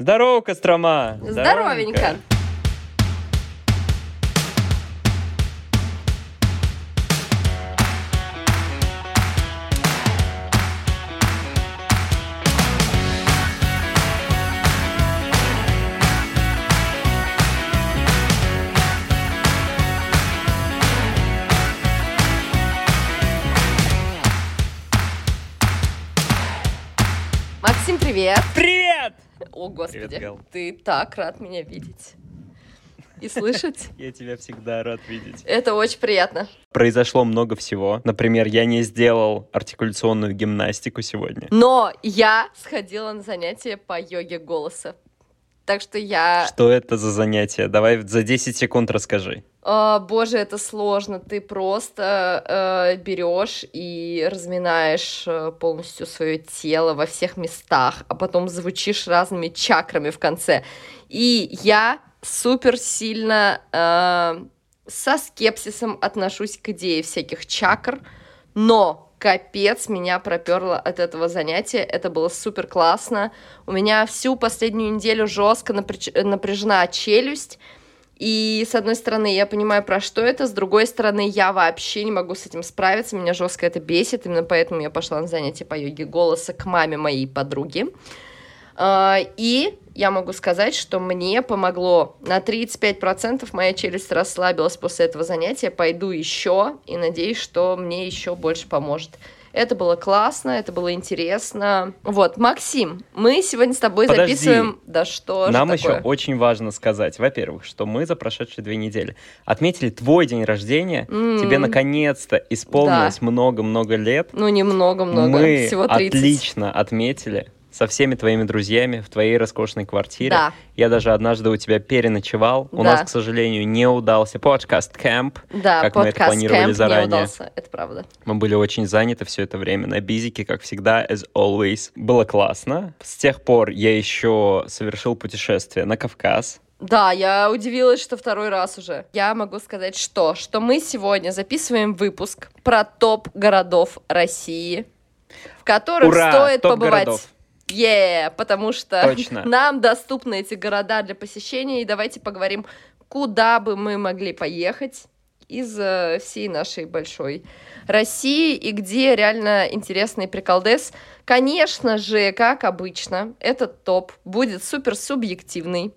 Здорово, Кострома! Здоровенько! Максим, привет! О, господи, Привет, Гал. ты так рад меня видеть и слышать. Я тебя всегда рад видеть. Это очень приятно. Произошло много всего. Например, я не сделал артикуляционную гимнастику сегодня. Но я сходила на занятие по йоге голоса. Так что я... Что это за занятие? Давай за 10 секунд расскажи. А, боже, это сложно. Ты просто э, берешь и разминаешь э, полностью свое тело во всех местах, а потом звучишь разными чакрами в конце. И я супер сильно э, со скепсисом отношусь к идее всяких чакр, но капец меня проперло от этого занятия. Это было супер классно. У меня всю последнюю неделю жестко напряж- напряжена челюсть. И с одной стороны, я понимаю, про что это, с другой стороны, я вообще не могу с этим справиться, меня жестко это бесит, именно поэтому я пошла на занятия по йоге голоса к маме моей подруги. А, И я могу сказать, что мне помогло на 35% моя челюсть расслабилась после этого занятия. Пойду еще и надеюсь, что мне еще больше поможет. Это было классно, это было интересно. Вот, Максим, мы сегодня с тобой Подожди. записываем... Да что же Нам такое? еще очень важно сказать, во-первых, что мы за прошедшие две недели отметили твой день рождения. М. Тебе наконец-то исполнилось много-много лет. Ну, немного-много, Мы всего 30. отлично отметили со всеми твоими друзьями в твоей роскошной квартире. Да. Я даже однажды у тебя переночевал. У Да. нас, к сожалению, не удался подкаст кэмп. Да, как мы это планировали заранее. не удался, это правда. Мы были очень заняты все это время на бизике, как всегда, as always. Было классно. С тех пор я еще совершил путешествие на Кавказ. Да, я удивилась, что второй раз уже. Я могу сказать, что, что мы сегодня записываем выпуск про топ городов России, в которых Ура! стоит Топ побывать. городов. Е, потому что Точно. нам доступны эти города для посещения, и давайте поговорим, куда бы мы могли поехать из э, всей нашей большой России, и где реально интересный приколдес. Конечно же, как обычно, этот топ будет супер субъективный.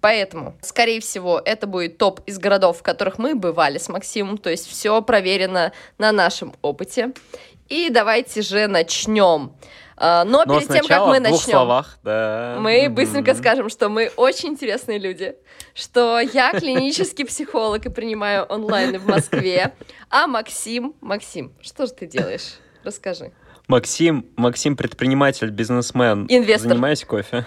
Поэтому, скорее всего, это будет топ из городов, в которых мы бывали с Максимом, то есть все проверено на нашем опыте. И давайте же начнем. А, Но, Но перед тем, как мы начнем, словах, да. мы Мгм. быстренько скажем, что мы очень интересные люди, что я клинический психолог и принимаю онлайн в Москве, а Максим, Максим, что же ты делаешь? Расскажи. Максим, Максим предприниматель, бизнесмен. Инвестор. Занимаюсь кофе.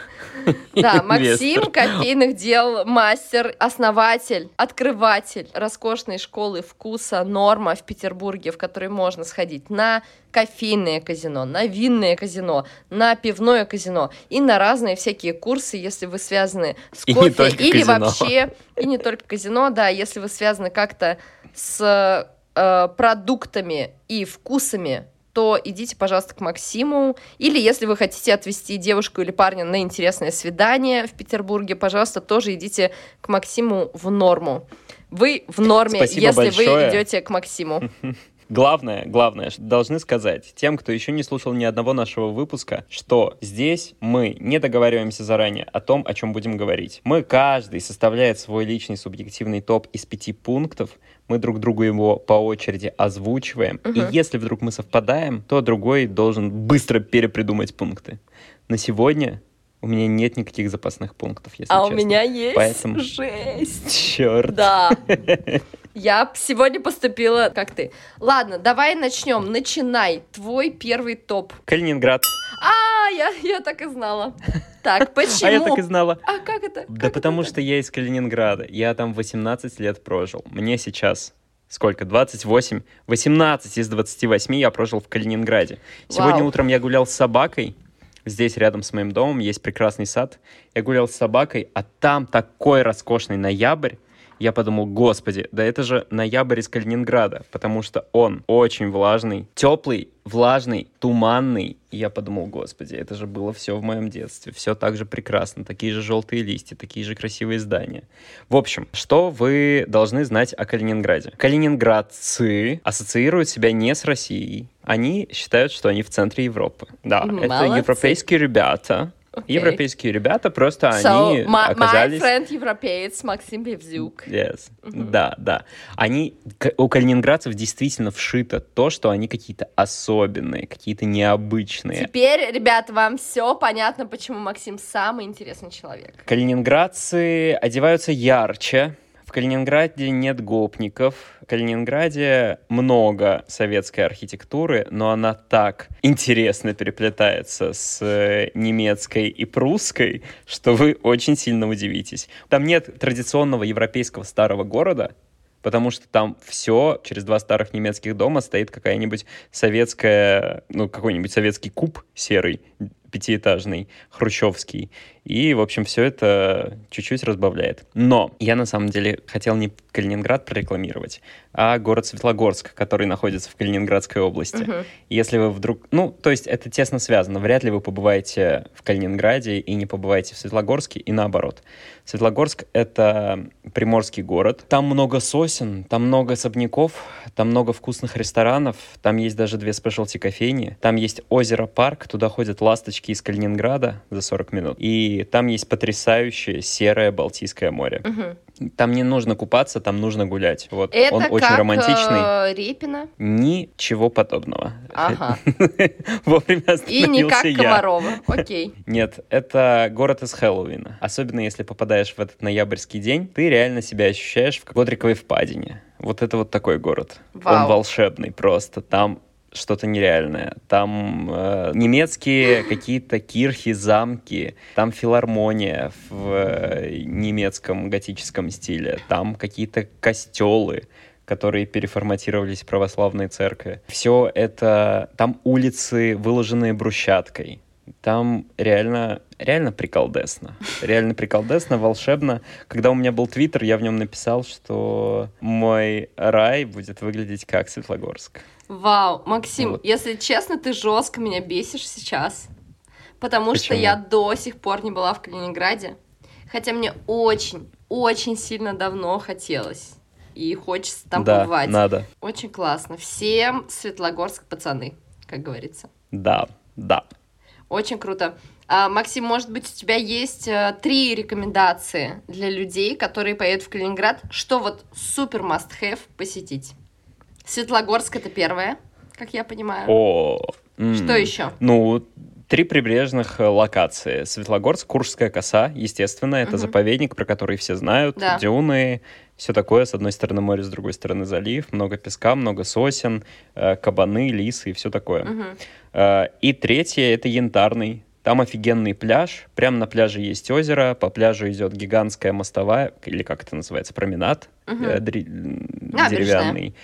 Да, Максим кофейных дел, мастер, основатель, открыватель роскошной школы вкуса «Норма» в Петербурге, в которой можно сходить на кофейное казино, на винное казино, на пивное казино и на разные всякие курсы, если вы связаны с кофе или казино. вообще, и не только казино, да, если вы связаны как-то с э, продуктами и вкусами то идите, пожалуйста, к Максиму. Или если вы хотите отвезти девушку или парня на интересное свидание в Петербурге, пожалуйста, тоже идите к Максиму в норму. Вы в норме, Спасибо если вы большое. идете к Максиму. Главное, главное, должны сказать тем, кто еще не слушал ни одного нашего выпуска, что здесь мы не договариваемся заранее о том, о чем будем говорить. Мы каждый составляет свой личный субъективный топ из пяти пунктов, мы друг другу его по очереди озвучиваем, и Мгм. если вдруг мы совпадаем, то другой должен быстро перепридумать пункты. На сегодня у меня нет никаких запасных пунктов, если А у честно. меня есть Поэтому- жесть. Черт. Да. Я сегодня поступила как ты. Ладно, давай начнем. Начинай. Твой первый топ. Калининград. А, я, я так и знала. Так, почему? А я так и знала. А как это? Да Как потому это? что я из Калининграда. Я там 18 лет прожил. Мне сейчас сколько? 28? 18 из 28 я прожил в Калининграде. Сегодня Вау. утром я гулял с собакой. Здесь рядом с моим домом есть прекрасный сад. Я гулял с собакой, а там такой роскошный ноябрь. Я подумал, господи, да это же ноябрь из Калининграда, потому что он очень влажный, теплый, влажный, туманный. И я подумал, господи, это же было все в моем детстве, все так же прекрасно, такие же желтые листья, такие же красивые здания. В общем, что вы должны знать о Калининграде? Калининградцы ассоциируют себя не с Россией, они считают, что они в центре Европы. Да, Молодцы. это европейские ребята, Окей. Европейские ребята просто So, они my, оказались... my friend европеец Максим Бевзюк. Yes. Да, да. Они, у калининградцев действительно вшито то, что они какие-то особенные, какие-то необычные. Теперь, ребята, вам все понятно, почему Максим самый интересный человек. Калининградцы одеваются ярче. В Калининграде нет гопников. В Калининграде много советской архитектуры, но она так интересно переплетается с э, немецкой и прусской, что вы очень сильно удивитесь. Там нет традиционного европейского старого города, потому что там все, через два старых немецких дома стоит какая-нибудь советская, ну, какой-нибудь советский куб серый, пятиэтажный, хрущевский. И, в общем, все это чуть-чуть разбавляет. Но я, на самом деле, хотел не Калининград прорекламировать, а город Светлогорск, который находится в Калининградской области. Мгм. Если вы вдруг... Ну, то есть это тесно связано. Вряд ли вы побываете в Калининграде и не побываете в Светлогорске, и наоборот. Светлогорск — это приморский город. Там много сосен, там много особняков, там много вкусных ресторанов, там есть даже две спешлти кофейни, там есть озеро-парк, туда ходят ласточки из Калининграда за 40 минут, и там есть потрясающее серое Балтийское море. Мгм. Там не нужно купаться, там нужно гулять. Вот Это он очень как романтичный. э, Репина. Ничего подобного. Ага. Вовремя И не как я. Комарова. Окей. Нет, это город из Хэллоуина. Особенно если попадаешь в этот ноябрьский день, ты реально себя ощущаешь в Годриковой впадине. Вот это вот такой город. Вау. Он волшебный просто. Там что-то нереальное. Там э, немецкие какие-то кирхи, замки, там филармония в э, немецком готическом стиле, там какие-то костелы, которые переформатировались в православной церкви. Все это... Там улицы, выложенные брусчаткой. Там реально, реально приколдесно. Реально приколдесно, волшебно. Когда у меня был твиттер, я в нем написал, что мой рай будет выглядеть как Светлогорск. Вау, Максим, Вот. если честно, ты жестко меня бесишь сейчас. Потому что Почему? я до сих пор не была в Калининграде. Хотя мне очень, очень сильно давно хотелось. И хочется там да, побывать. надо. Очень классно. Всем Светлогорск пацаны, как говорится. Да, да. Очень круто. А, Максим, может быть, у тебя есть э, три рекомендации для людей, которые поедут в Калининград, что вот супер must have посетить? Светлогорск это первое, как я понимаю. О. Что еще? Ну, три прибрежных э, локации. Светлогорск, Куршская коса, естественно, это Мгм. заповедник, про который все знают, Да. дюны, все такое. С одной стороны море, с другой стороны залив, много песка, много сосен, э, кабаны, лисы и все такое. Э, И третье — это Янтарный. Там офигенный пляж. Прямо на пляже есть озеро. По пляжу идет гигантская мостовая, или как это называется, променад Мгм. э, Набережная. деревянный.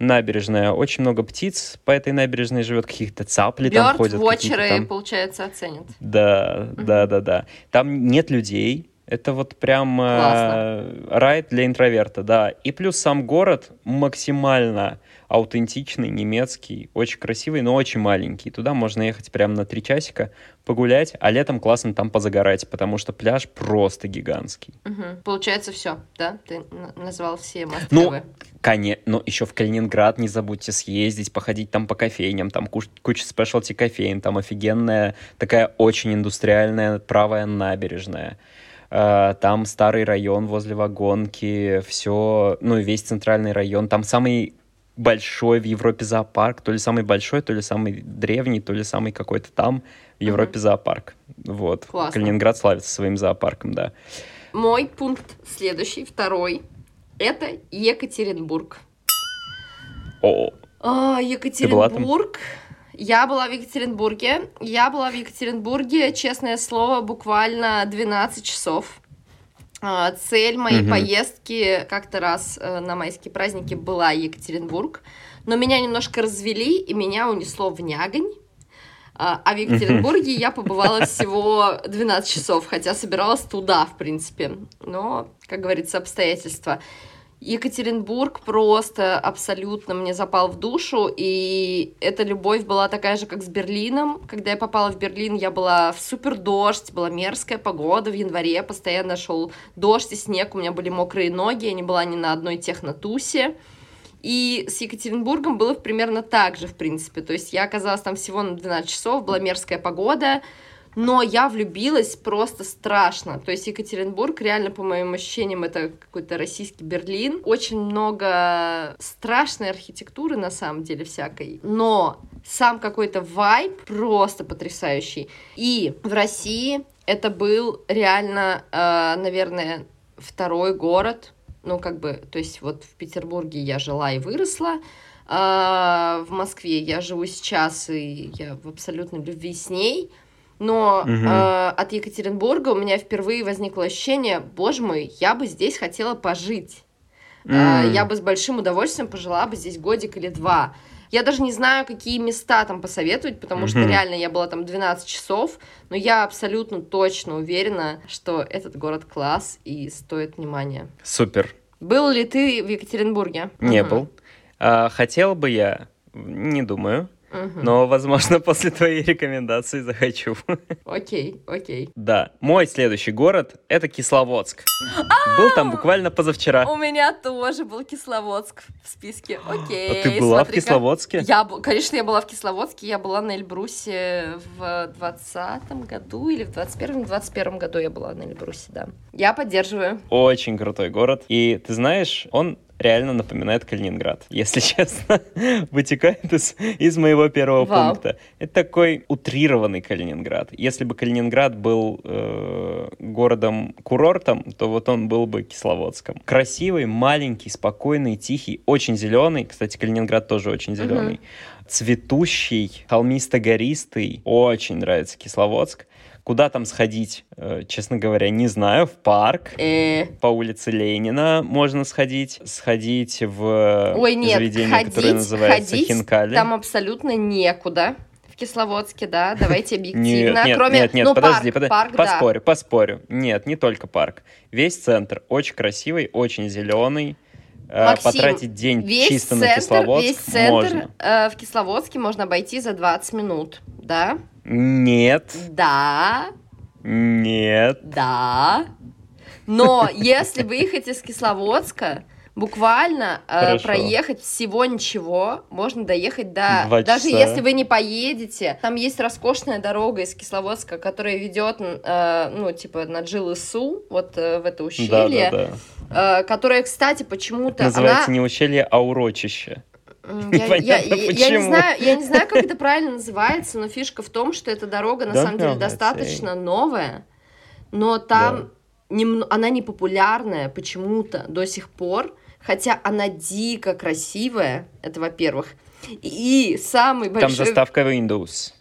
Набережная. Очень много птиц по этой набережной живет. Каких-то цапли там ходят. Бёрд-вотчеры, там- получается, оценят. Да, Мгм. да, да, да. Там нет людей. Это вот прям э, рай для интроверта, да. И плюс сам город максимально аутентичный, немецкий, очень красивый, но очень маленький. Туда можно ехать прям на три часика, погулять, а летом классно там позагорать, потому что пляж просто гигантский. Мгм. Получается все, да? Ты назвал все must Ну. Конечно, но еще в Калининград не забудьте съездить, походить там по кофейням, там куш- куча спешлти кофеин, там офигенная такая очень индустриальная правая набережная. Э, Там старый район возле вагонки, все, ну и весь центральный район. Там самый большой в Европе зоопарк, то ли самый большой, то ли самый древний, то ли самый какой-то там в Европе зоопарк. Вот. Классно. Калининград славится своим зоопарком, да. Мой пункт следующий, второй, это Екатеринбург. О, А? Екатеринбург. Я была в Екатеринбурге. Я была в Екатеринбурге, честное слово, буквально 12 часов. А, Цель моей Мгм. поездки как-то раз э, на майские праздники была Екатеринбург. Но меня немножко развели, и меня унесло в Нягонь. А, а в Екатеринбурге я побывала всего 12 часов, хотя собиралась туда, в принципе. Но, как говорится, обстоятельства. Екатеринбург просто абсолютно мне запал в душу, и эта любовь была такая же, как с Берлином. Когда я попала в Берлин, я была в супер дождь, была мерзкая погода в январе, постоянно шел дождь и снег, у меня были мокрые ноги, я не была ни на одной технотусе. И с Екатеринбургом было примерно так же, в принципе. То есть я оказалась там всего на 12 часов, была мерзкая погода, но я влюбилась просто страшно. То есть Екатеринбург реально, по моим ощущениям, это какой-то российский Берлин. Очень много страшной архитектуры, на самом деле, всякой. Но сам какой-то вайб просто потрясающий. И в России это был реально, э, наверное, второй город, ну, как бы, то есть вот в Петербурге я жила и выросла, а в Москве я живу сейчас, и я в абсолютной любви с ней, но угу. э, от Екатеринбурга у меня впервые возникло ощущение, боже мой, я бы здесь хотела пожить. Mm. Э, я бы с большим удовольствием пожила бы здесь годик или два. Я даже не знаю, какие места там посоветовать, потому mm-hmm. что реально я была там 12 часов, но я абсолютно точно уверена, что этот город класс и стоит внимания. Супер. Был ли ты в Екатеринбурге? Не угу. был. А, хотел бы я, не думаю. Но, возможно, после твоей рекомендации захочу. Окей, окей. Да. Мой следующий город — это Кисловодск. Был там буквально позавчера. У меня тоже был Кисловодск в списке. Окей. А ты была в Кисловодске? Я, конечно, я была в Кисловодске. Я была на Эльбрусе в 20 году или в 21-21 году я была на Эльбрусе, да. Я поддерживаю. Очень крутой город. И ты знаешь, он реально напоминает Калининград, если честно, вытекает из, из моего первого Вау. пункта. Это такой утрированный Калининград. Если бы Калининград был э, городом-курортом, то вот он был бы Кисловодском. Красивый, маленький, спокойный, тихий, очень зеленый. Кстати, Калининград тоже очень зеленый. Угу. Цветущий, холмисто-гористый. Очень нравится Кисловодск. Куда там сходить, э, честно говоря, не знаю. В парк. Э. По улице Ленина можно сходить. Сходить в Ой, нет, заведение, ходить, которое называется ходить Хинкали. Там абсолютно некуда. В Кисловодске, да, давайте объективно. Нет, нет, Кроме... нет, нет, ну, подожди, парк, подожди. Парк, поспорю, да. поспорю. Нет, не только парк. Весь центр очень красивый, очень зеленый. Э, Максим, Потратить день весь чисто центр, на Кисловодск весь центр можно. Э, в Кисловодске можно обойти за 20 минут, да? Нет. Да. Нет. Да. Но если выехать из Кисловодска, буквально э, проехать всего ничего, можно доехать до... Два даже часа. если вы не поедете, там есть роскошная дорога из Кисловодска, которая ведет, э, ну, типа, на Джилысу, вот э, в это ущелье, да, да, да. Э, которая, кстати, почему-то... Называется она... не ущелье, а урочище. Я, я, я, я, не знаю, я не знаю, как это правильно называется, но фишка в том, что эта дорога на Да, самом деле да, достаточно новая, но там нем- она не популярная почему-то до сих пор, хотя она дико красивая, это во-первых. И самый Там большой... заставка Windows.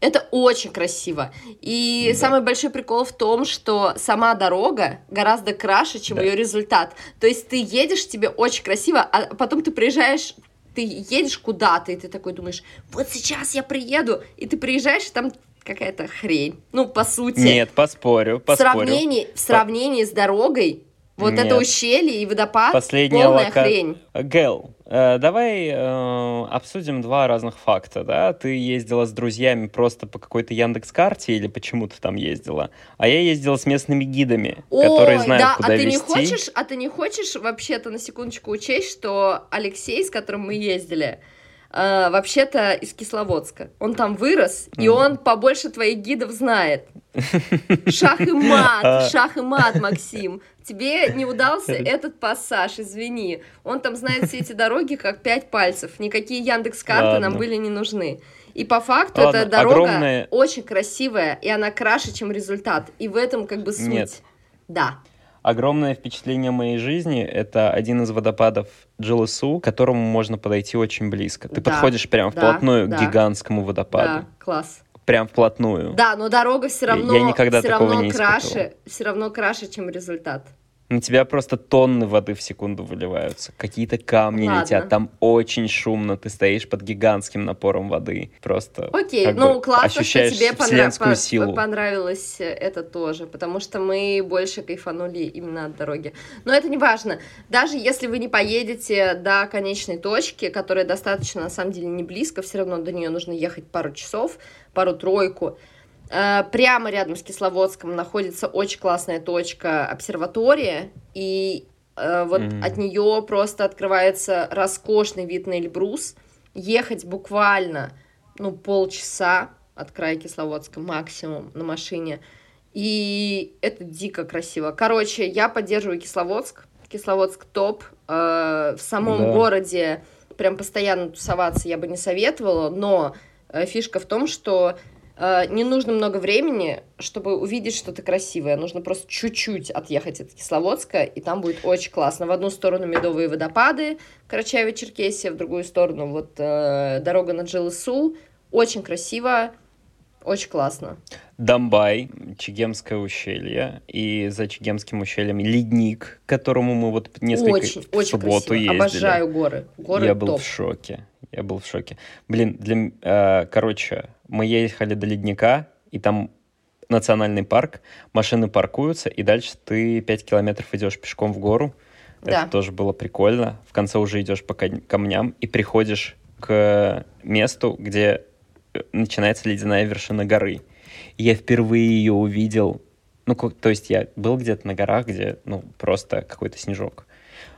Это очень красиво. И Да. самый большой прикол в том, что сама дорога гораздо краше, чем Да. ее результат. То есть ты едешь, тебе очень красиво, а потом ты приезжаешь, ты едешь куда-то, и ты такой думаешь, вот сейчас я приеду, и ты приезжаешь, и там какая-то хрень. Ну, по сути. Нет, поспорю, в поспорю. сравнении, в сравнении с дорогой, вот Нет. это ущелье и водопад, Последняя полная лока- хрень. Гэл, э, давай э, обсудим два разных факта, да? Ты ездила с друзьями просто по какой-то Яндекс-карте или почему ты там ездила? А я ездила с местными гидами, которые Ой, знают, да, куда а ты везти. не хочешь, а ты не хочешь вообще-то на секундочку учесть, что Алексей, с которым мы ездили, э, вообще-то из Кисловодска. Он там вырос, и Мгм. он побольше твоих гидов знает. Шах и мат, А. шах и мат, Максим. Тебе не удался Это- этот пассаж, извини. Он там знает все эти дороги как пять пальцев. Никакие Яндекс карты нам были не нужны. И по факту Ладно, эта дорога огромное- очень красивая, и она краше, чем результат. И в этом как бы суть. Нет. Да. Огромное впечатление моей жизни — это один из водопадов Джилысу, к которому можно подойти очень близко. Ты Да, подходишь прям да, вплотную да. к гигантскому водопаду. Да, класс. Прям вплотную. Да, но дорога все равно, Я никогда все такого равно не испытывал. краше, все равно краше, чем результат. На тебя просто тонны воды в секунду выливаются. Какие-то камни Ладно. летят. Там очень шумно. Ты стоишь под гигантским напором воды. Просто Окей, ну классно, что тебе понра- силу. понравилось это тоже, потому что мы больше кайфанули именно от дороги. Но это не важно. Даже если вы не поедете до конечной точки, которая достаточно, на самом деле, не близко, все равно до нее нужно ехать пару часов, пару-тройку. Э, Прямо рядом с Кисловодском находится очень классная точка обсерватория, и э, вот Мгм. от нее просто открывается роскошный вид на Эльбрус. Ехать буквально ну, полчаса от края Кисловодска максимум на машине. И это дико красиво. Короче, я поддерживаю Кисловодск. Кисловодск топ. Э, в самом Да. городе прям постоянно тусоваться я бы не советовала, но фишка в том, что э, не нужно много времени, чтобы увидеть что-то красивое. Нужно просто чуть-чуть отъехать от Кисловодска, и там будет очень классно. В одну сторону медовые водопады, Карачаево-Черкесия, в другую сторону вот э, дорога на Джилысу. Очень красиво, очень классно. Домбай, Чегемское ущелье, и за Чегемским ущельем ледник, к которому мы вот несколько очень, в очень субботу красиво. ездили. Обожаю горы. Горы Я был топ. в шоке. Я был в шоке. Блин, для, э, короче, мы ехали до ледника, и там национальный парк, машины паркуются, и дальше ты 5 километров идешь пешком в гору. Да. Это тоже было прикольно. В конце уже идешь по кам- камням и приходишь к месту, где начинается ледяная вершина горы. И я впервые ее увидел. Ну, то есть я был где-то на горах, где, ну, просто какой-то снежок.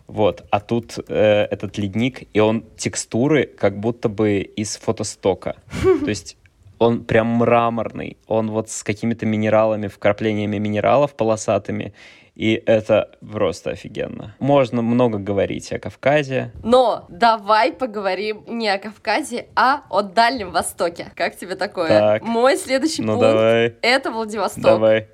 Вот, а тут э, этот ледник, и он текстуры как будто бы из фотостока. То есть он прям мраморный, он вот с какими-то минералами, вкраплениями минералов полосатыми, и это просто офигенно. Можно много говорить о Кавказе. Но давай поговорим не о Кавказе, а о Дальнем Востоке. Как тебе такое? Так. Мой следующий Ну пункт давай, это Владивосток. давай.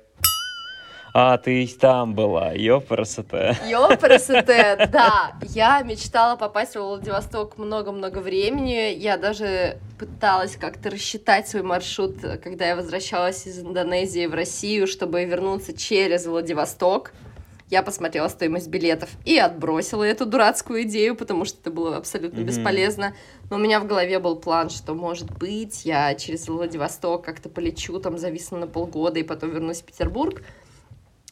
А, ты и там была, ёпрасоте. Ёпрст, да. Я мечтала попасть в Владивосток много-много времени. Я даже пыталась как-то рассчитать свой маршрут, когда я возвращалась из Индонезии в Россию, чтобы вернуться через Владивосток. Я посмотрела стоимость билетов и отбросила эту дурацкую идею, потому что это было абсолютно Мгм. бесполезно. Но у меня в голове был план, что, может быть, я через Владивосток как-то полечу, там зависну на полгода и потом вернусь в Петербург.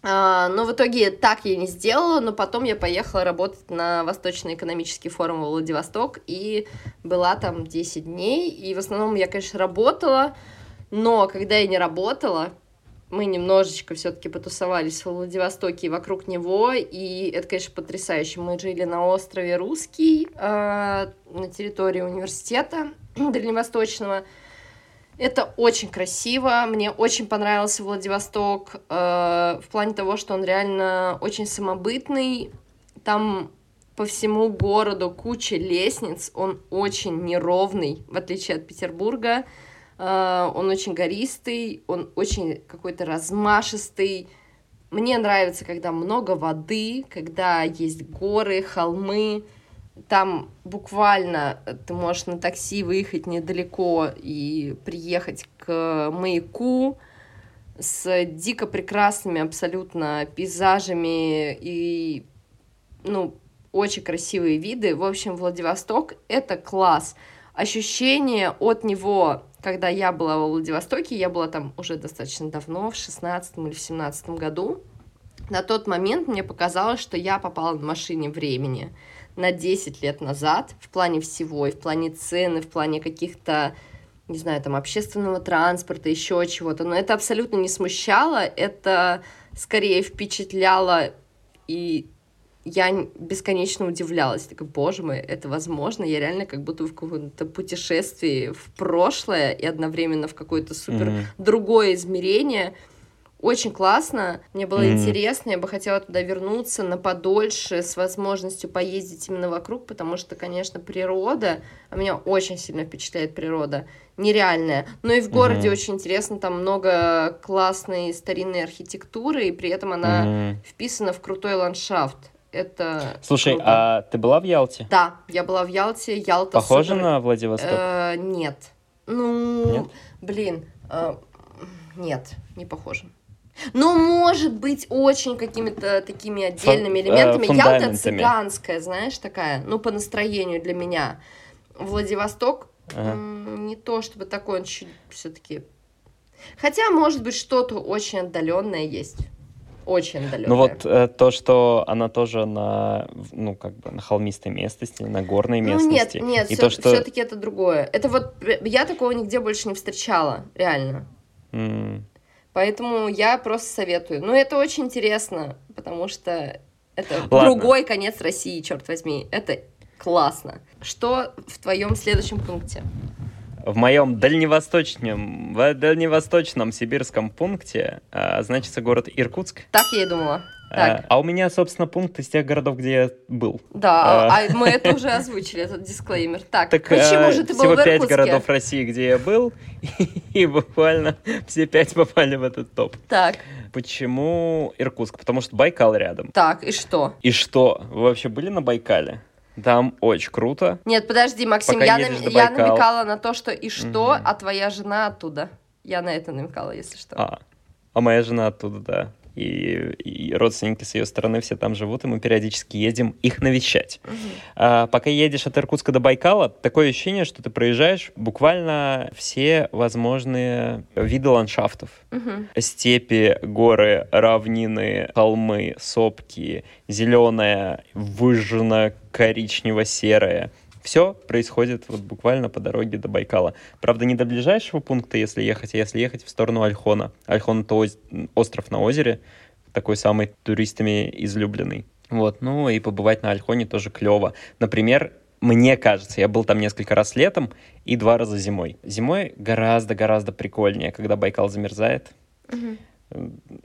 А, но в итоге так я не сделала, но потом я поехала работать на Восточный экономический форум во Владивосток и была там 10 дней. И в основном я, конечно, работала, но когда я не работала, мы немножечко все-таки потусовались во Владивостоке и вокруг него, и это, конечно, потрясающе. Мы жили на острове Русский, а, на территории университета Дальневосточного. Это очень красиво, мне очень понравился Владивосток э, в плане того, что он реально очень самобытный, там по всему городу куча лестниц, он очень неровный, в отличие от Петербурга, Э, он очень гористый, он очень какой-то размашистый. Мне нравится, когда много воды, когда есть горы, холмы, там буквально ты можешь на такси выехать недалеко и приехать к маяку с дико прекрасными абсолютно пейзажами и, ну, очень красивые виды. В общем, Владивосток — это класс. Ощущение от него, когда я была во Владивостоке, я была там уже достаточно давно, в 16 или в 17 году, на тот момент мне показалось, что я попала на машине времени на 10 лет назад в плане всего, и в плане цены, в плане каких-то, не знаю, там, общественного транспорта, еще чего-то. Но это абсолютно не смущало, это скорее впечатляло, и я бесконечно удивлялась. Такая, боже мой, это возможно? Я реально как будто в каком-то путешествии в прошлое и одновременно в какое-то супер другое измерение. Очень классно, мне было Мгм. интересно, я бы хотела туда вернуться на подольше, с возможностью поездить именно вокруг, потому что, конечно, природа, а меня очень сильно впечатляет природа, нереальная. Но и в городе Мгм. очень интересно, там много классной старинной архитектуры, и при этом она Мгм. вписана в крутой ландшафт. Это Слушай, круто. а ты была в Ялте? Да, я была в Ялте, Ялта Похоже супер- на Владивосток? Э, нет. Ну, Нет? блин, э, нет, не похоже. Ну, может быть, очень какими-то такими отдельными Фун- э, элементами. Ялта фундаментами. цыганская, знаешь, такая, ну, по настроению для меня. Владивосток Ага. не то чтобы такой, он чуть все-таки. Хотя, может быть, что-то очень отдаленное есть. Очень отдаленное. Ну вот э, то, что она тоже на, ну как бы на холмистой местности, на горной Ну местности. нет, нет, и все, то, что таки это другое. Это вот э, я такого нигде больше не встречала, реально. м, Поэтому я просто советую. Ну, это очень интересно, потому что это Ладно. другой конец России, черт возьми. Это классно. Что в твоем следующем пункте? в моем дальневосточном, в дальневосточном сибирском пункте а, значится город Иркутск. Так я и думала. А, Так, а у меня, собственно, пункт из тех городов, где я был. да, а. а мы это уже озвучили, этот дисклеймер. Так, Так почему э, же ты был всего в пять Иркутске? городов России, где я был, и буквально все пять попали в этот топ. Так, Почему Иркутск? Потому что Байкал рядом. так, и что? И что? Вы вообще были на Байкале? Там очень круто. Нет, подожди, Максим, Пока я, до я намекала на то, что и что, Мгм. а твоя жена оттуда. Я на это намекала, если что. А, а моя жена оттуда, да. И, и родственники с ее стороны все там живут, и мы периодически едем их навещать. Мгм. А, пока едешь от Иркутска до Байкала, такое ощущение, что ты проезжаешь буквально все возможные виды ландшафтов. Мгм. Степи, горы, равнины, холмы, сопки, зеленая, выжжено-коричнево-серая. Все происходит вот буквально по дороге до Байкала. Правда, не до ближайшего пункта, если ехать, а если ехать в сторону Альхона. Альхон — это оз- остров на озере, такой самый туристами излюбленный. Вот, ну и побывать на Альхоне тоже клево. Например, мне кажется, я был там несколько раз летом и два раза зимой. Зимой гораздо-гораздо прикольнее, когда Байкал замерзает. Мгм.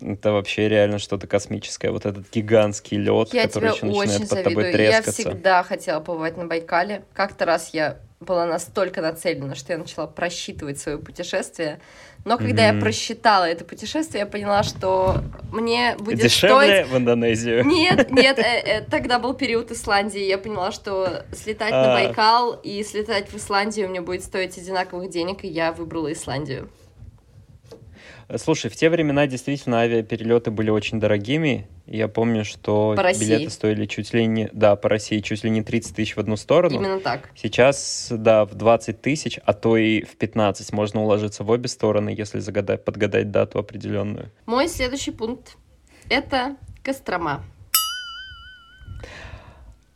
Это вообще реально что-то космическое. Вот этот гигантский лед, Я который еще начинает очень под тобой завидую. Я трескаться. всегда хотела побывать на Байкале. Как-то раз я была настолько нацелена, что я начала просчитывать свое путешествие. Но когда я Мгм. просчитала это путешествие, я поняла, что мне будет Дешевле стоить... в Индонезию. Нет, нет, э, э, тогда был период Исландии. Я поняла, что слетать на А. Байкал и слетать в Исландию мне будет стоить одинаковых денег, и я выбрала Исландию. Слушай, в те времена действительно авиаперелеты были очень дорогими. Я помню, что По России. билеты стоили чуть ли не... Да, по России чуть ли не 30 тысяч в одну сторону. Именно так. Сейчас, да, в 20 тысяч, а то и в 15 можно уложиться в обе стороны, если загадать, подгадать дату определенную. Мой следующий пункт — это Кострома.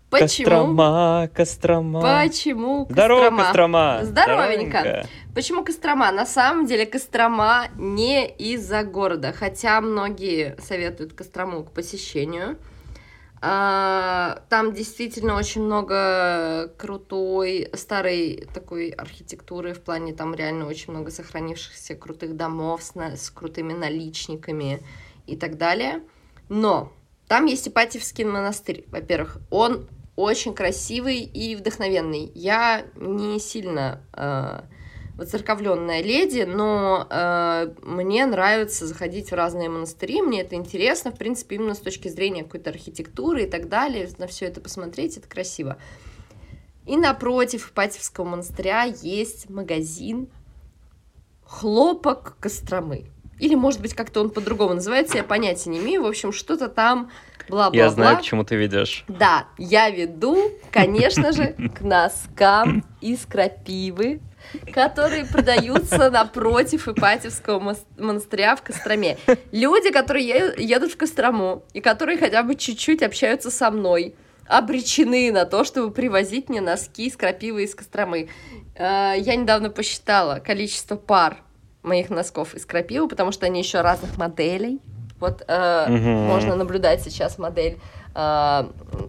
Почему? Кострома, Кострома. Почему Здорово, Кострома? Кострома. Здоровенько. Здоровенько. Почему Кострома? На самом деле Кострома не из-за города, хотя многие советуют Кострому к посещению. А, Там действительно очень много крутой старой такой архитектуры в плане там реально очень много сохранившихся крутых домов с, с крутыми наличниками и так далее. Но там есть Ипатьевский монастырь. Во-первых, он очень красивый и вдохновенный. Я не сильно э, воцерковленная леди, но э, мне нравится заходить в разные монастыри, мне это интересно, в принципе, именно с точки зрения какой-то архитектуры и так далее, на все это посмотреть, это красиво. И напротив Ипатьевского монастыря есть магазин хлопок Костромы. Или, может быть, как-то он по-другому называется, я понятия не имею. В общем, что-то там бла-бла-бла. Я знаю, к чему ты ведешь. Да, я веду, конечно же, к носкам из крапивы, которые продаются напротив Ипатьевского монастыря в Костроме. Люди, которые едут в Кострому и которые хотя бы чуть-чуть общаются со мной, обречены на то, чтобы привозить мне носки из крапивы из Костромы. Э, Я недавно посчитала количество пар моих носков из крапивы, потому что они еще разных моделей. Вот э, Мгм. можно наблюдать сейчас модель э,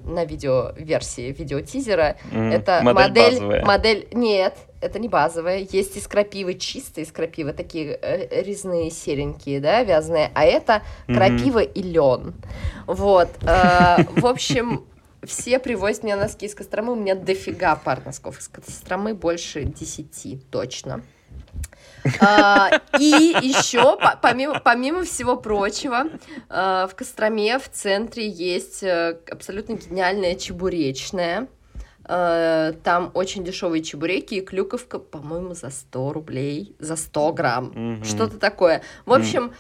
на видеоверсии видеотизера. М, Это модель модель, базовая. модель, нет, это не базовая. Есть из крапивы чистые из крапивы, такие э, резные серенькие, да, вязаные. А это Мгм. крапива и лен. Вот. э, В общем, все привозят мне носки из Костромы. У меня дофига пар носков из Костромы, больше десяти точно. А, и еще, по- помимо, помимо всего прочего, а, в Костроме в центре есть э, абсолютно гениальная чебуречная. А, Там очень дешевые чебуреки и клюковка, по-моему, за 100 рублей, за 100 грамм. Что-то такое. В общем,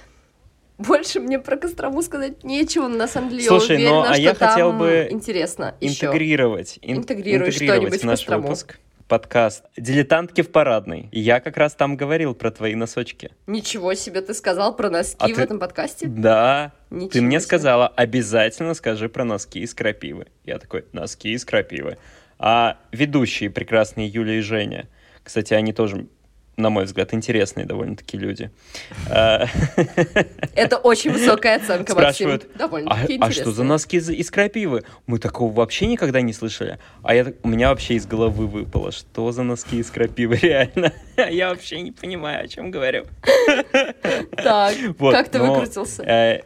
Больше мне про Кострому сказать нечего, на самом деле Слушай, я ну, уверена, а что я там хотел бы интересно еще. интегрировать, ин- Интегрируй интегрировать что-нибудь в в наш Кострому. выпуск подкаст «Дилетантки в парадной». И я как раз там говорил про твои носочки. Ничего себе ты сказал про носки А в ты- этом подкасте? Да, Ничего ты мне себе. сказала, обязательно скажи про носки из крапивы. Я такой, носки из крапивы. А ведущие прекрасные Юля и Женя, кстати, они тоже, на мой взгляд, интересные довольно-таки люди. Это очень высокая оценка, Спрашивают. А, а что за носки из, из крапивы? Мы такого вообще никогда не слышали. А я, у меня вообще из головы выпало, что за носки из крапивы, реально. Я вообще не понимаю, о чем говорю. Так, Вот, как ты но, выкрутился? э,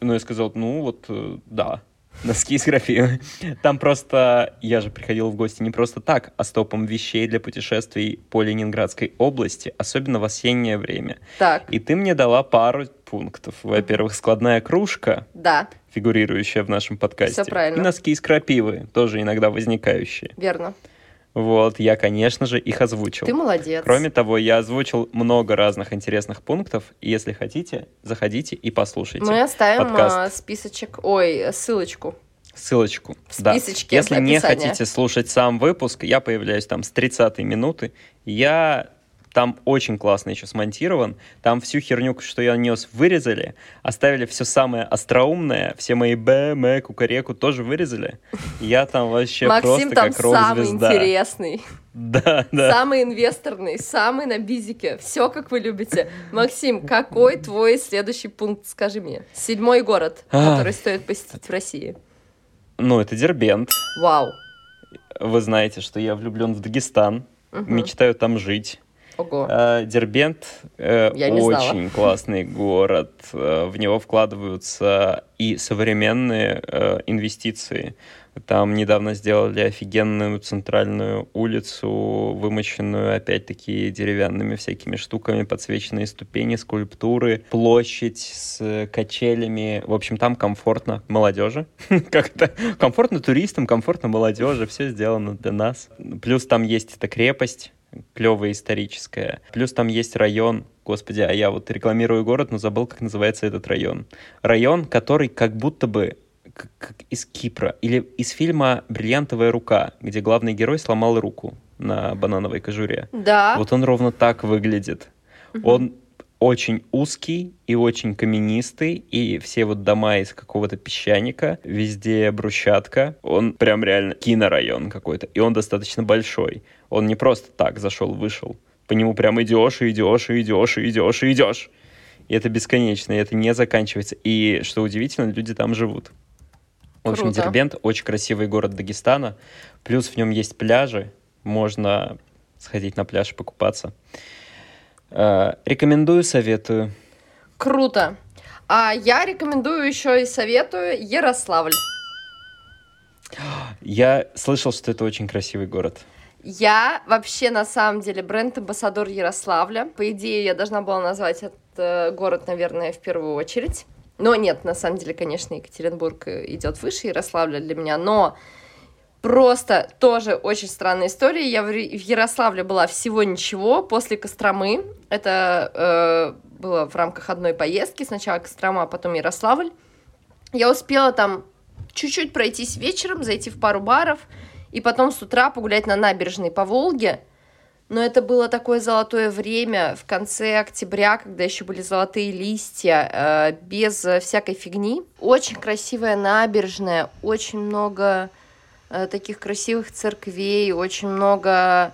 ну, я сказал, ну, вот, э, да, носки из крапивы. Там просто, я же приходил в гости не просто так, а с топом вещей для путешествий по Ленинградской области, особенно в осеннее время. Так, И ты мне дала пару пунктов. Во-первых, складная кружка, да, фигурирующая в нашем подкасте. Всё правильно. И носки из крапивы, тоже иногда возникающие. верно. Вот, я, конечно же, их озвучил. Ты молодец. Кроме того, я озвучил много разных интересных пунктов. И если хотите, заходите и послушайте. Мы оставим подкаст. а, списочек, ой, ссылочку. Ссылочку. В да. Если не хотите слушать сам выпуск, я появляюсь там с 30 минуты. Я там очень классно еще смонтирован. Там всю херню, что я нес, вырезали. Оставили все самое остроумное. Все мои Б, М, Кукареку тоже вырезали. Я там вообще Максим просто там как самый интересный, Да, да. самый инвесторный, самый на бизике. Все, как вы любите. Максим, какой твой следующий пункт, скажи мне? Седьмой город, который стоит посетить в России. Ну, это Дербент. Вау. Вы знаете, что я влюблен в Дагестан. Мечтаю там жить. Ого. Э, Дербент э, Я очень классный город. Э, В него вкладываются и современные инвестиции. Там недавно сделали офигенную центральную улицу, вымощенную опять-таки деревянными всякими штуками, подсвеченные ступени, скульптуры, площадь с качелями. В общем, там комфортно молодежи. Как это? Комфортно туристам, комфортно молодежи. Все сделано для нас. Плюс там есть эта крепость, клевая историческая. Плюс там есть район, господи, а я вот рекламирую город, но забыл, как называется этот район. Район, который как будто бы как, как из Кипра или из фильма «Бриллиантовая рука», где главный герой сломал руку на банановой кожуре. Да. Вот он ровно так выглядит. Он очень узкий и очень каменистый, и все вот дома из какого-то песчаника, везде брусчатка. Он прям реально кинорайон какой-то, и он достаточно большой. Он не просто так зашел, вышел. По нему прям идешь, и идешь, и идешь, и идешь, и идешь. И это бесконечно, и это не заканчивается. И, что удивительно, люди там живут. В общем, Круто. Дербент очень красивый город Дагестана. Плюс в нем есть пляжи. Можно сходить на пляж и покупаться. Э, Рекомендую, советую. Круто. А я рекомендую еще и советую Ярославль. Я слышал, что это очень красивый город. Я вообще на самом деле бренд-амбассадор Ярославля. По идее, я должна была назвать этот э, город, наверное, в первую очередь. Но нет, на самом деле, конечно, Екатеринбург э, идет выше Ярославля для меня, но просто тоже очень странная история. Я в Ярославле была всего ничего после Костромы. Это э, было в рамках одной поездки. Сначала Кострома, а потом Ярославль. Я успела там чуть-чуть пройтись вечером, зайти в пару баров, и потом с утра погулять на набережной по Волге. Но это было такое золотое время в конце октября, когда еще были золотые листья, э, без всякой фигни. Очень красивая набережная, очень много таких красивых церквей, очень много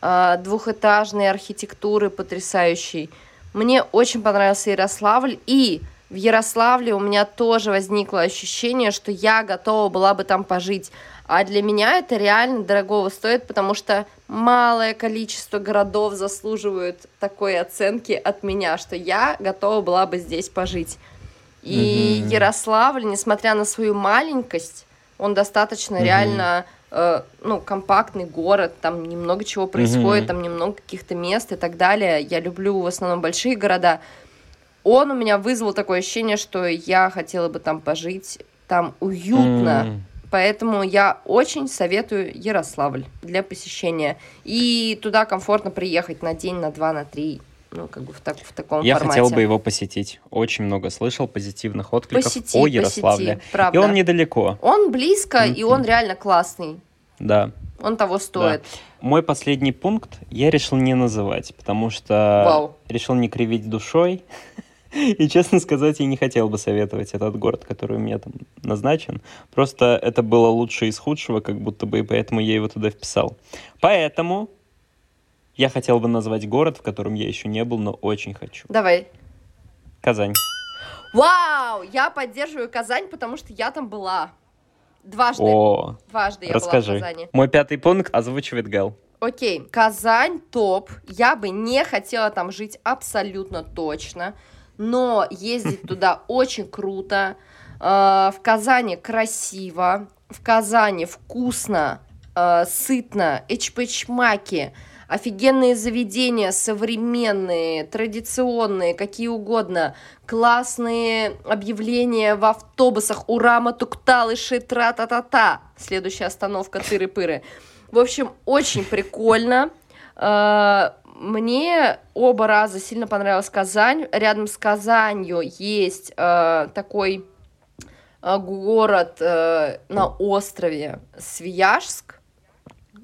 э, двухэтажной архитектуры потрясающей. Мне очень понравился Ярославль, и в Ярославле у меня тоже возникло ощущение, что я готова была бы там пожить. А для меня это реально дорогого стоит, потому что малое количество городов заслуживают такой оценки от меня, что я готова была бы здесь пожить. И Мгм. Ярославль, несмотря на свою маленькость, он достаточно Мгм. реально э, ну, компактный город, там немного чего происходит, Мгм. там немного каких-то мест и так далее. Я люблю в основном большие города. Он у меня вызвал такое ощущение, что я хотела бы там пожить, там уютно. М. Поэтому я очень советую Ярославль для посещения. И туда комфортно приехать на день, на два, на три. Ну, как бы в, так, в таком Я формате. хотел бы его посетить. Очень много слышал позитивных откликов Посети, о Ярославле. посети, правда. И он недалеко. Он близко, и Мгм. он реально классный. Да. Он того стоит. Мой последний пункт я решил не называть, потому что Вау. решил не кривить душой. И, честно сказать, я не хотел бы советовать этот город, который у меня там назначен. Просто это было лучшее из худшего, как будто бы, и поэтому я его туда вписал. Поэтому я хотел бы назвать город, в котором я еще не был, но очень хочу. Давай. Казань. Вау! Я поддерживаю Казань, потому что я там была. Дважды. О, Дважды я расскажи. была в Казани. Мой пятый пункт озвучивает Гал. Окей, Казань топ. Я бы не хотела там жить абсолютно точно, но ездить туда очень круто. Э, В Казани красиво, в Казани вкусно, э, сытно, эчпэчмаки, офигенные заведения, современные, традиционные, какие угодно, классные объявления в автобусах, урама, тукталыши, тра-та-та-та. Следующая остановка тыры-пыры. В общем, очень прикольно. Э, Мне оба раза сильно понравилась Казань. Рядом с Казанью есть э, такой э, город на острове Свияжск,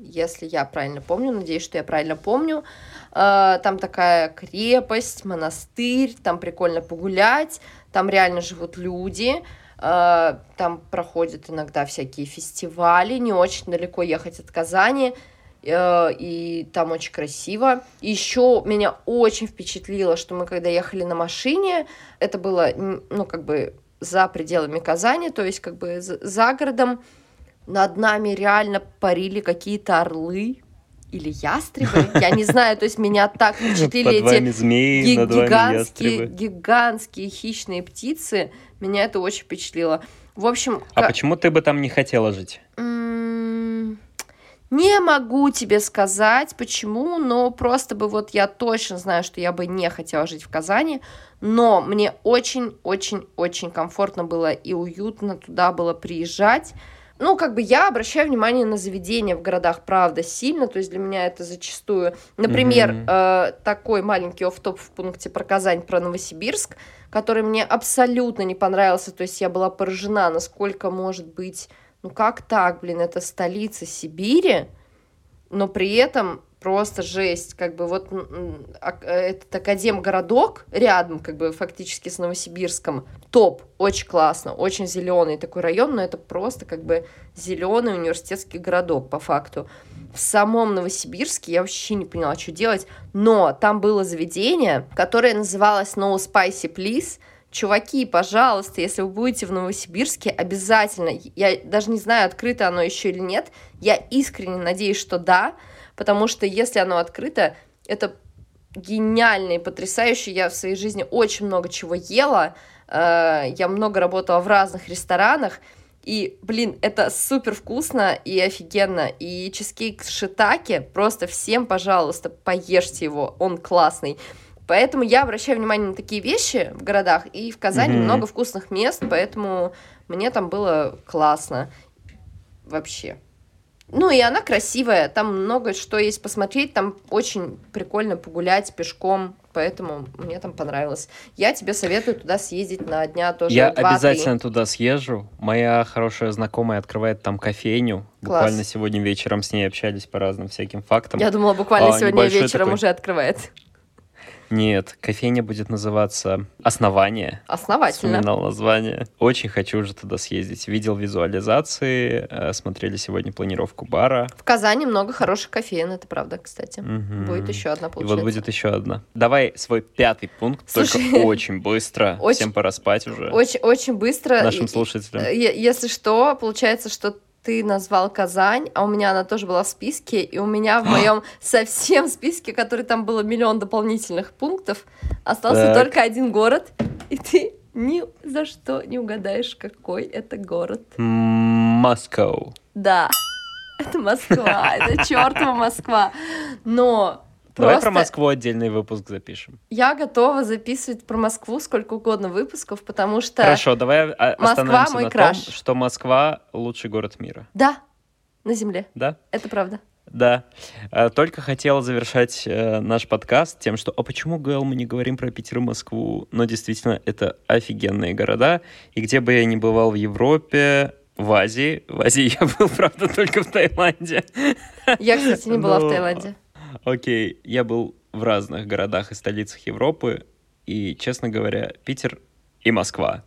если я правильно помню, надеюсь, что я правильно помню. Э, Там такая крепость, монастырь, там прикольно погулять, там реально живут люди, э, там проходят иногда всякие фестивали, не очень далеко ехать от Казани, э, и там очень красиво. Еще меня очень впечатлило, что мы когда ехали на машине, это было, ну, как бы за пределами Казани, то есть как бы за городом, над нами реально парили какие-то орлы или ястребы, я не знаю, то есть меня так впечатлили эти змеи, ги- гигантские, гигантские хищные птицы, меня это очень впечатлило. В общем, А ка- почему ты бы там не хотела жить? Не могу тебе сказать, почему, но просто бы вот я точно знаю, что я бы не хотела жить в Казани, но мне очень-очень-очень комфортно было и уютно туда было приезжать. Ну, как бы я обращаю внимание на заведения в городах, правда, сильно, то есть для меня это зачастую, например, Мгм. э, такой маленький офф-топ в пункте про Казань, про Новосибирск, который мне абсолютно не понравился, то есть я была поражена, насколько может быть ну как так, блин, это столица Сибири, но при этом просто жесть, как бы вот ак- этот академгородок рядом, как бы фактически с Новосибирском, топ, очень классно, очень зеленый такой район, но это просто как бы зеленый университетский городок по факту. В самом Новосибирске я вообще не поняла, что делать, но там было заведение, которое называлось No Spicy Please, Чуваки, пожалуйста, если вы будете в Новосибирске, обязательно, я даже не знаю, открыто оно еще или нет, я искренне надеюсь, что да, потому что если оно открыто, это гениально и потрясающе. Я в своей жизни очень много чего ела, э, я много работала в разных ресторанах, и, блин, это супер вкусно и офигенно. И чизкейк с шитаки, просто всем, пожалуйста, поешьте его, он классный. Поэтому я обращаю внимание на такие вещи в городах, и в Казани Мгм. много вкусных мест, поэтому мне там было классно вообще. Ну и она красивая, там много что есть посмотреть, там очень прикольно погулять пешком, поэтому мне там понравилось. Я тебе советую туда съездить на дня тоже Я два-три. обязательно туда съезжу. Моя хорошая знакомая открывает там кофейню. Класс. Буквально сегодня вечером с ней общались по разным всяким фактам. Я думала, буквально А, сегодня вечером такой. уже открывает. Нет, кофейня будет называться «Основание». Основательно. Вспоминал название. Очень хочу уже туда съездить. Видел визуализации, э, смотрели сегодня планировку бара. В Казани много хороших кофеин, это правда, кстати. Мгм. Будет еще одна, И получается. вот будет еще одна. Давай свой пятый пункт, Слушай, только очень быстро. очень- Всем пора спать уже. Очень, очень быстро. Нашим И- слушателям. Если что, получается, что ты назвал Казань, а у меня она тоже была в списке, и у меня в моем совсем списке, который там было миллион дополнительных пунктов, остался Так. только один город, и ты ни за что не угадаешь, какой это город. Москва. Да, это Москва, это чертова Москва. Но Давай просто про Москву отдельный выпуск запишем. я готова записывать про Москву сколько угодно выпусков, потому что... Хорошо, давай а, Москва остановимся мой на краш. том, что Москва лучший город мира. Да, на земле, Да? это правда. Да. Э, только хотел завершать э, наш подкаст тем, что «А почему, Гэл, мы не говорим про Питер и Москву?» Но действительно, это офигенные города. И где бы я ни бывал в Европе, в Азии. В Азии я был, правда, только в Таиланде. Я, кстати, не была Но... в Таиланде. Окей, я был в разных городах и столицах Европы. И, честно говоря, Питер и Москва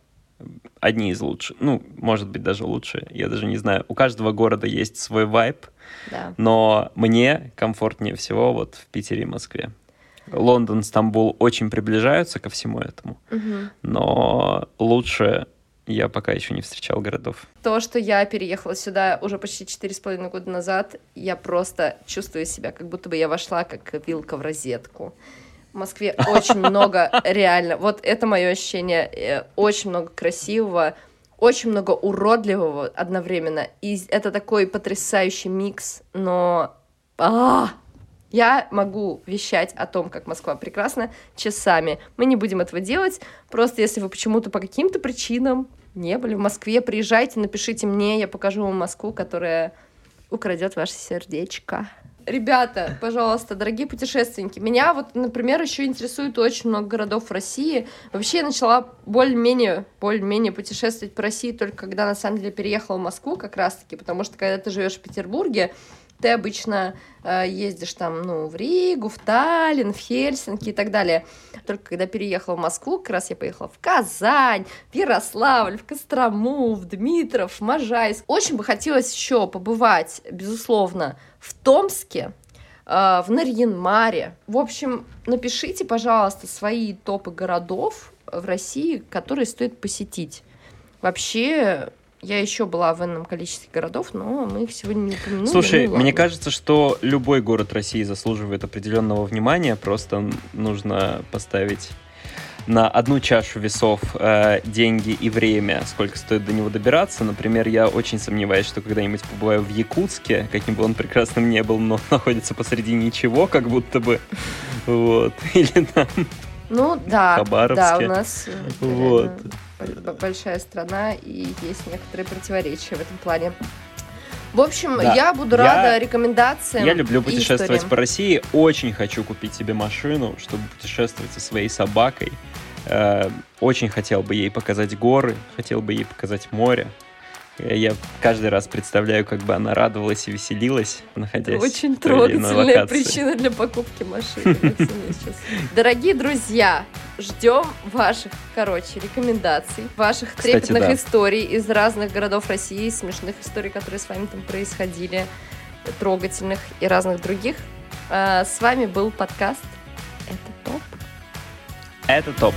одни из лучших. Ну, может быть, даже лучшие. Я даже не знаю. У каждого города есть свой вайб. Да. Но мне комфортнее всего вот в Питере и Москве. Лондон, Стамбул очень приближаются ко всему этому. Угу. Но лучше я пока еще не встречал городов. То, что я переехала сюда уже почти четыре с половиной года назад, я просто чувствую себя, как будто бы я вошла как вилка в розетку. В Москве очень много реально, вот это мое ощущение, э, очень много красивого, очень много уродливого одновременно. И это такой потрясающий микс, но... А, я могу вещать о том, как Москва прекрасна, часами. Мы не будем этого делать. Просто если вы почему-то по каким-то причинам не были в Москве, приезжайте, напишите мне, я покажу вам Москву, которая украдет ваше сердечко. Ребята, пожалуйста, дорогие путешественники, меня вот, например, еще интересует очень много городов в России. Вообще я начала более-менее, более-менее путешествовать по России только когда на самом деле переехала в Москву как раз-таки, потому что когда ты живешь в Петербурге, ты обычно э, ездишь там, ну, в Ригу, в Таллин, в Хельсинки и так далее. Только когда переехала в Москву, как раз я поехала в Казань, в Ярославль, в Кострому, в Дмитров, в Можайск. Очень бы хотелось еще побывать, безусловно, в Томске, э, в Нарьинмаре. В общем, напишите, пожалуйста, свои топы городов в России, которые стоит посетить. Вообще, я еще была в энном количестве городов, но мы их сегодня не упомянули. Слушай, ну, мне кажется, что любой город России заслуживает определенного внимания, просто нужно поставить на одну чашу весов э, деньги и время, сколько стоит до него добираться. Например, я очень сомневаюсь, что когда-нибудь побываю в Якутске, каким бы он прекрасным не был, но находится посреди ничего, как будто бы. Вот. Или там... Ну да, да, у нас э, вот большая страна, и есть некоторые противоречия в этом плане. В общем, да. я буду рада я, рекомендациям. Я люблю путешествовать по России. Очень хочу купить себе машину, чтобы путешествовать со своей собакой. Э, очень хотел бы ей показать горы, хотел бы ей показать море. Я каждый раз представляю, как бы она радовалась и веселилась, находясь Очень в трогательная причина для покупки машины. Дорогие друзья, ждем ваших, короче, рекомендаций, ваших трепетных да. историй из разных городов России, смешных историй, которые с вами там происходили, трогательных и разных других. А, с вами был подкаст «Это топ». «Это топ».